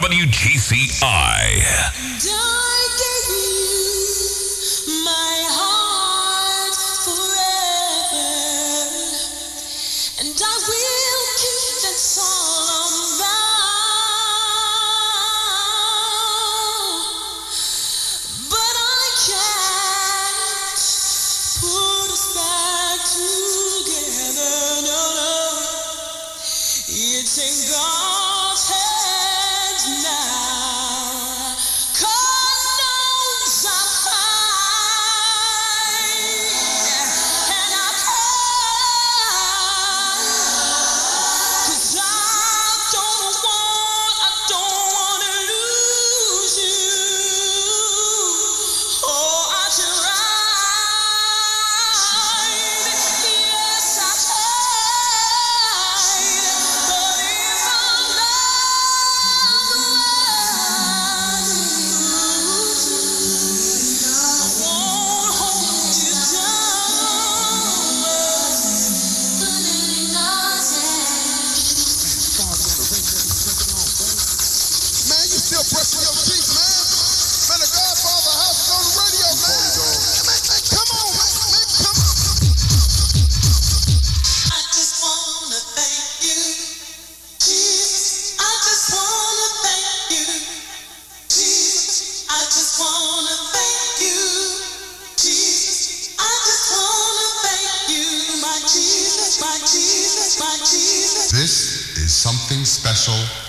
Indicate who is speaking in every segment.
Speaker 1: WGCI.
Speaker 2: Away.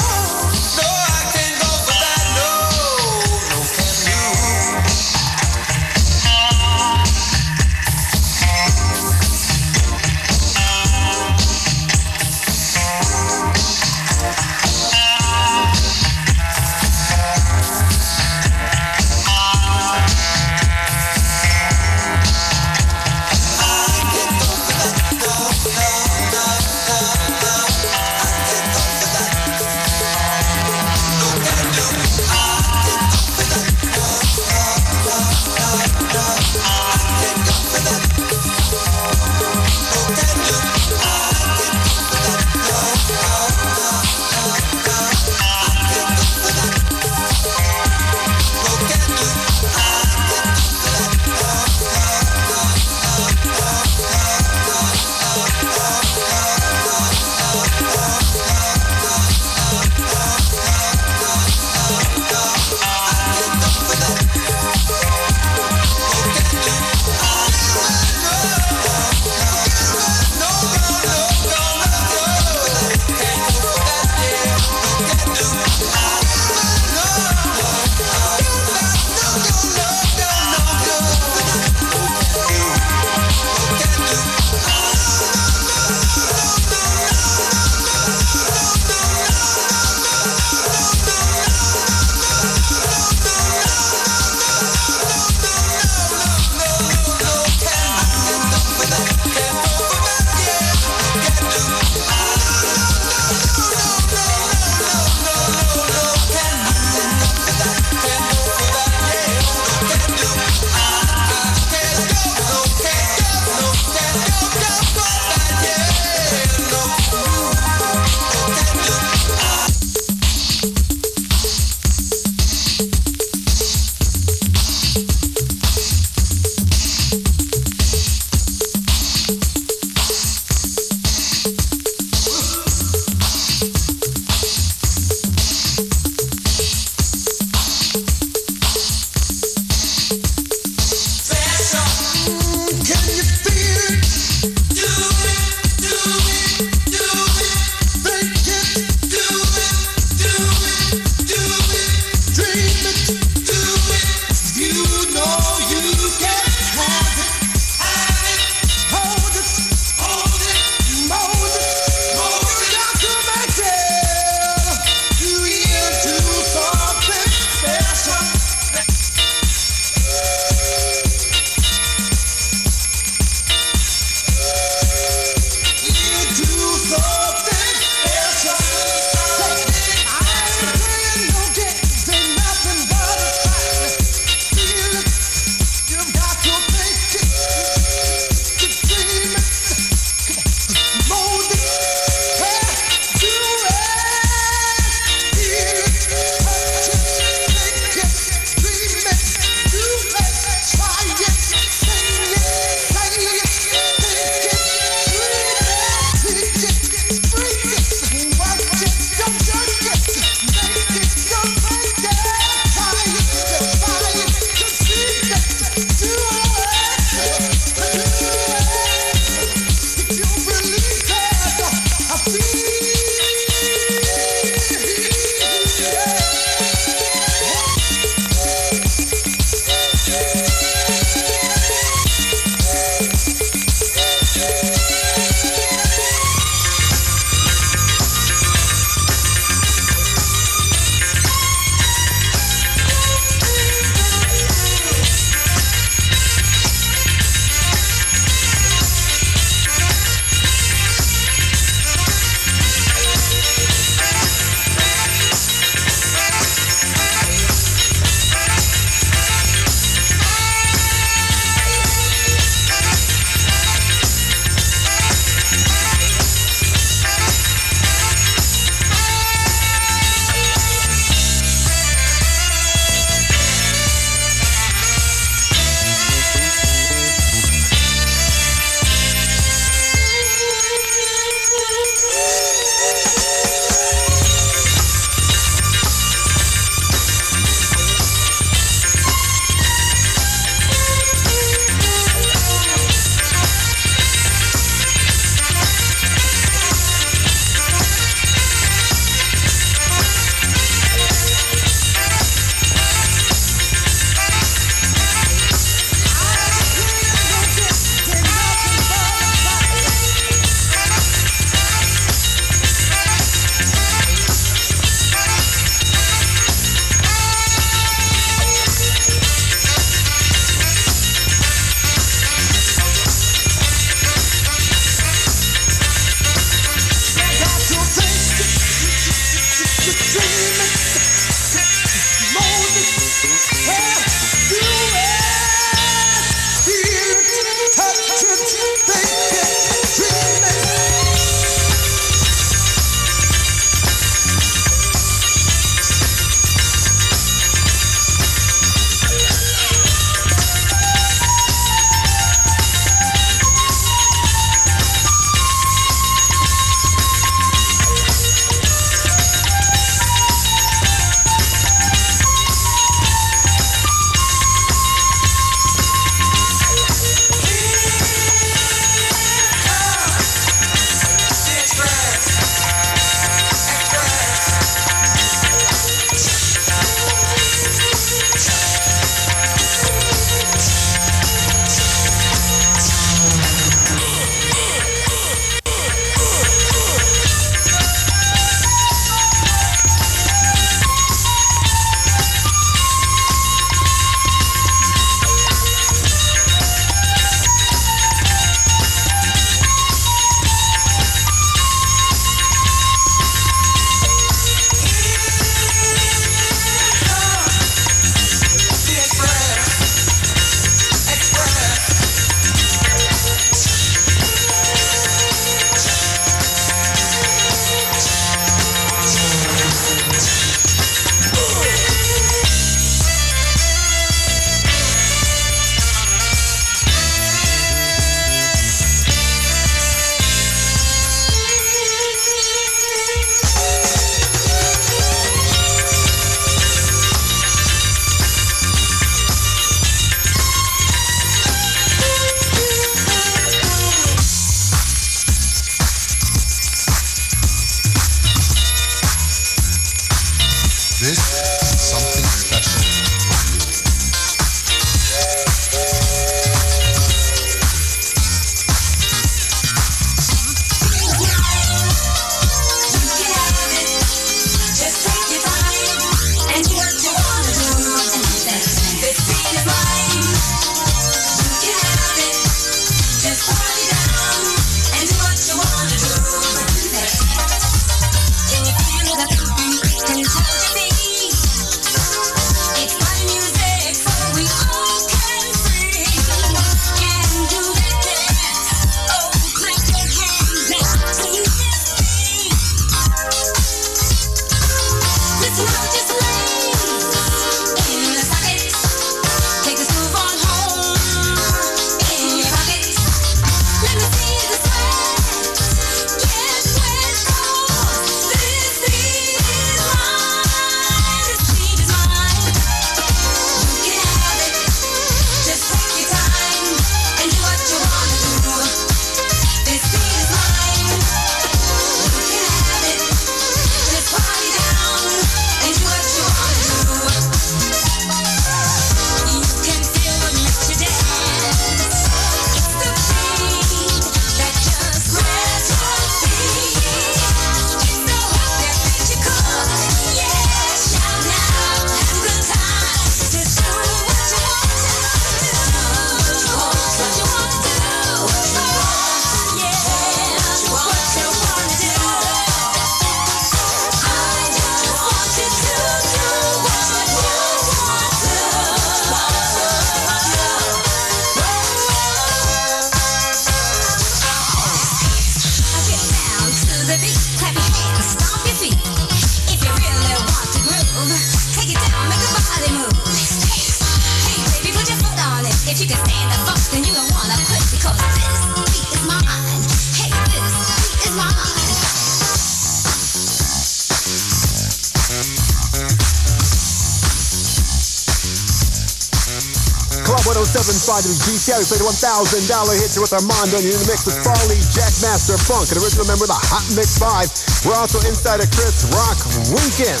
Speaker 3: 1075 to the GCI. We played a $1,000 hit with Armando. You're in the mix with Farley, Jackmaster Funk, an original member of the Hot Mix 5. We're also inside of Chris Rock Weekend.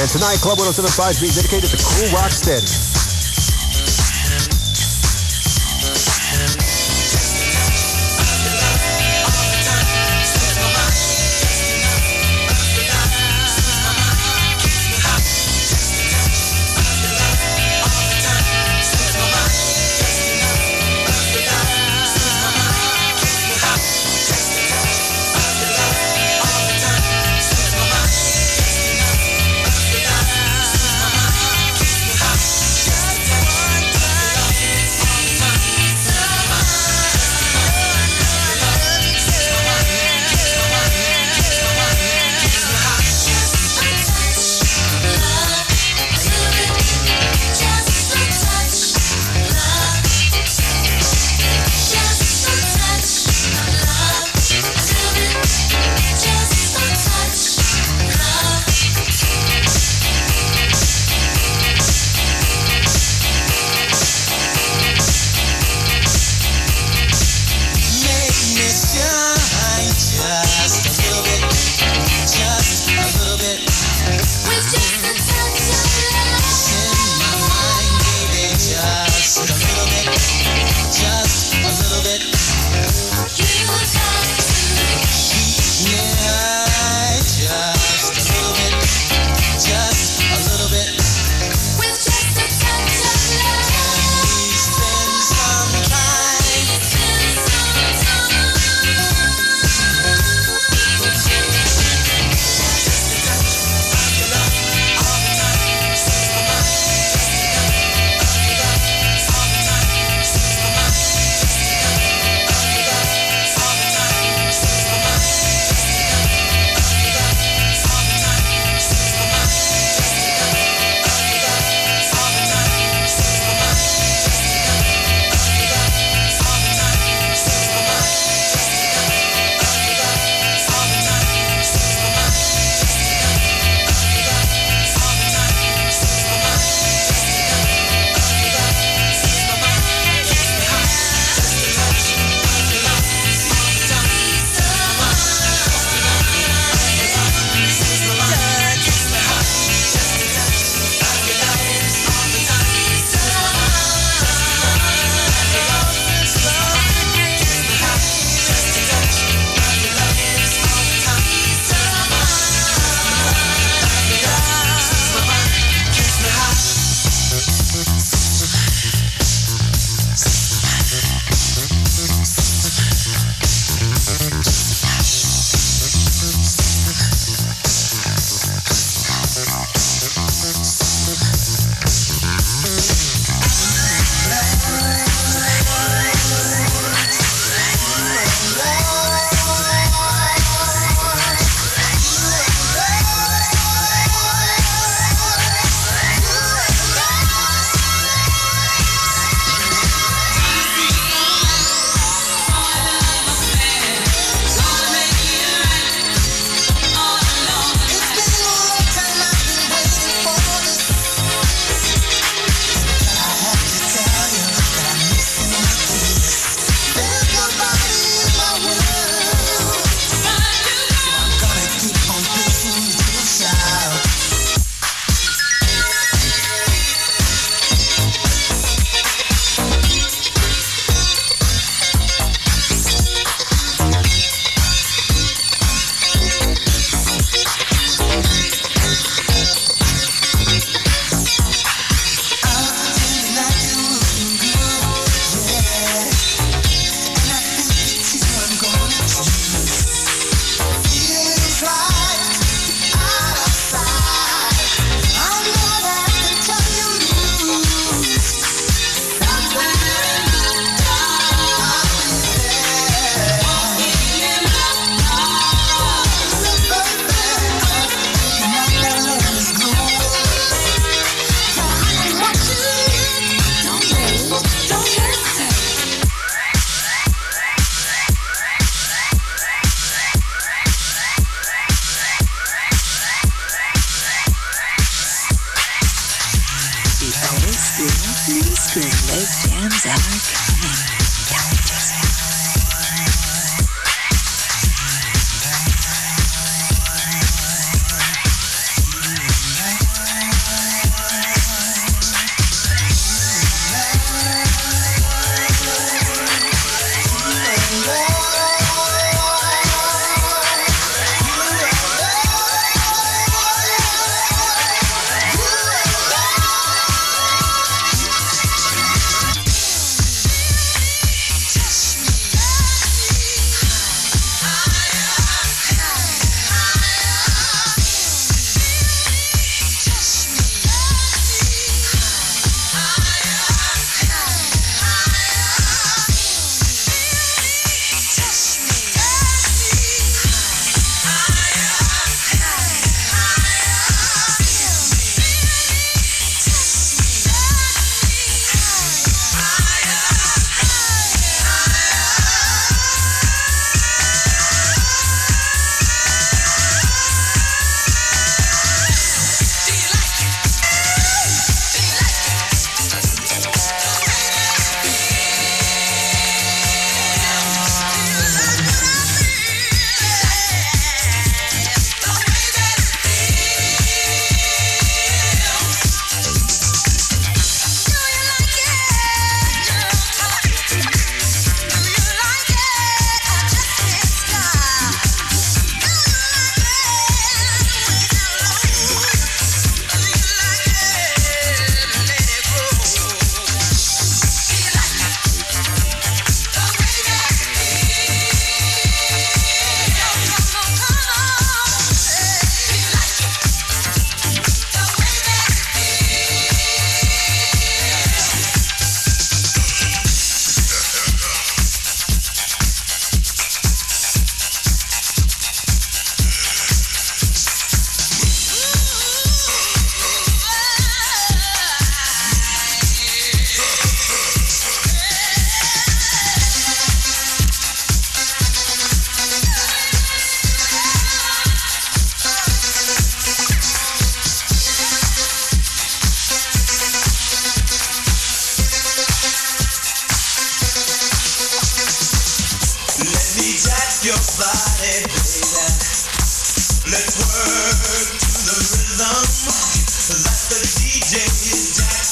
Speaker 3: And tonight, Club 1075 is dedicated to Kool Rock Steady.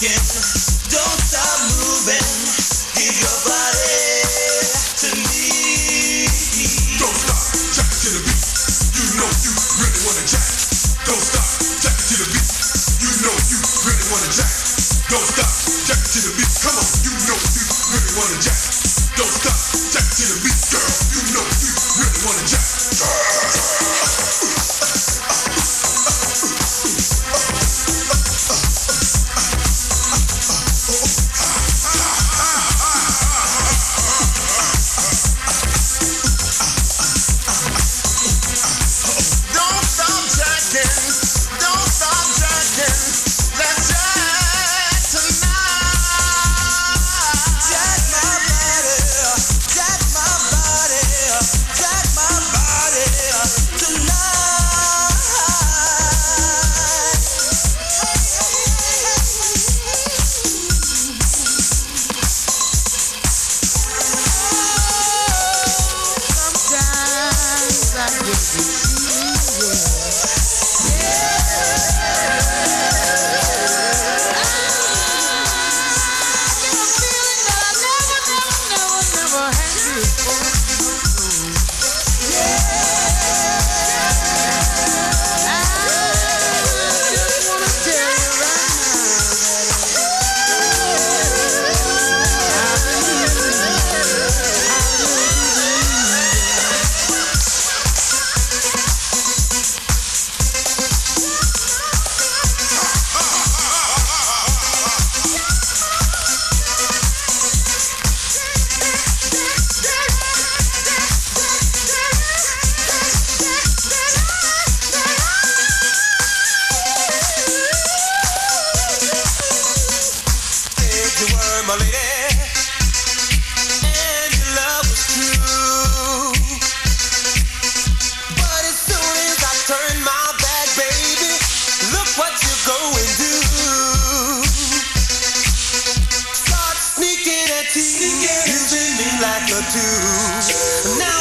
Speaker 4: Using me like a tool.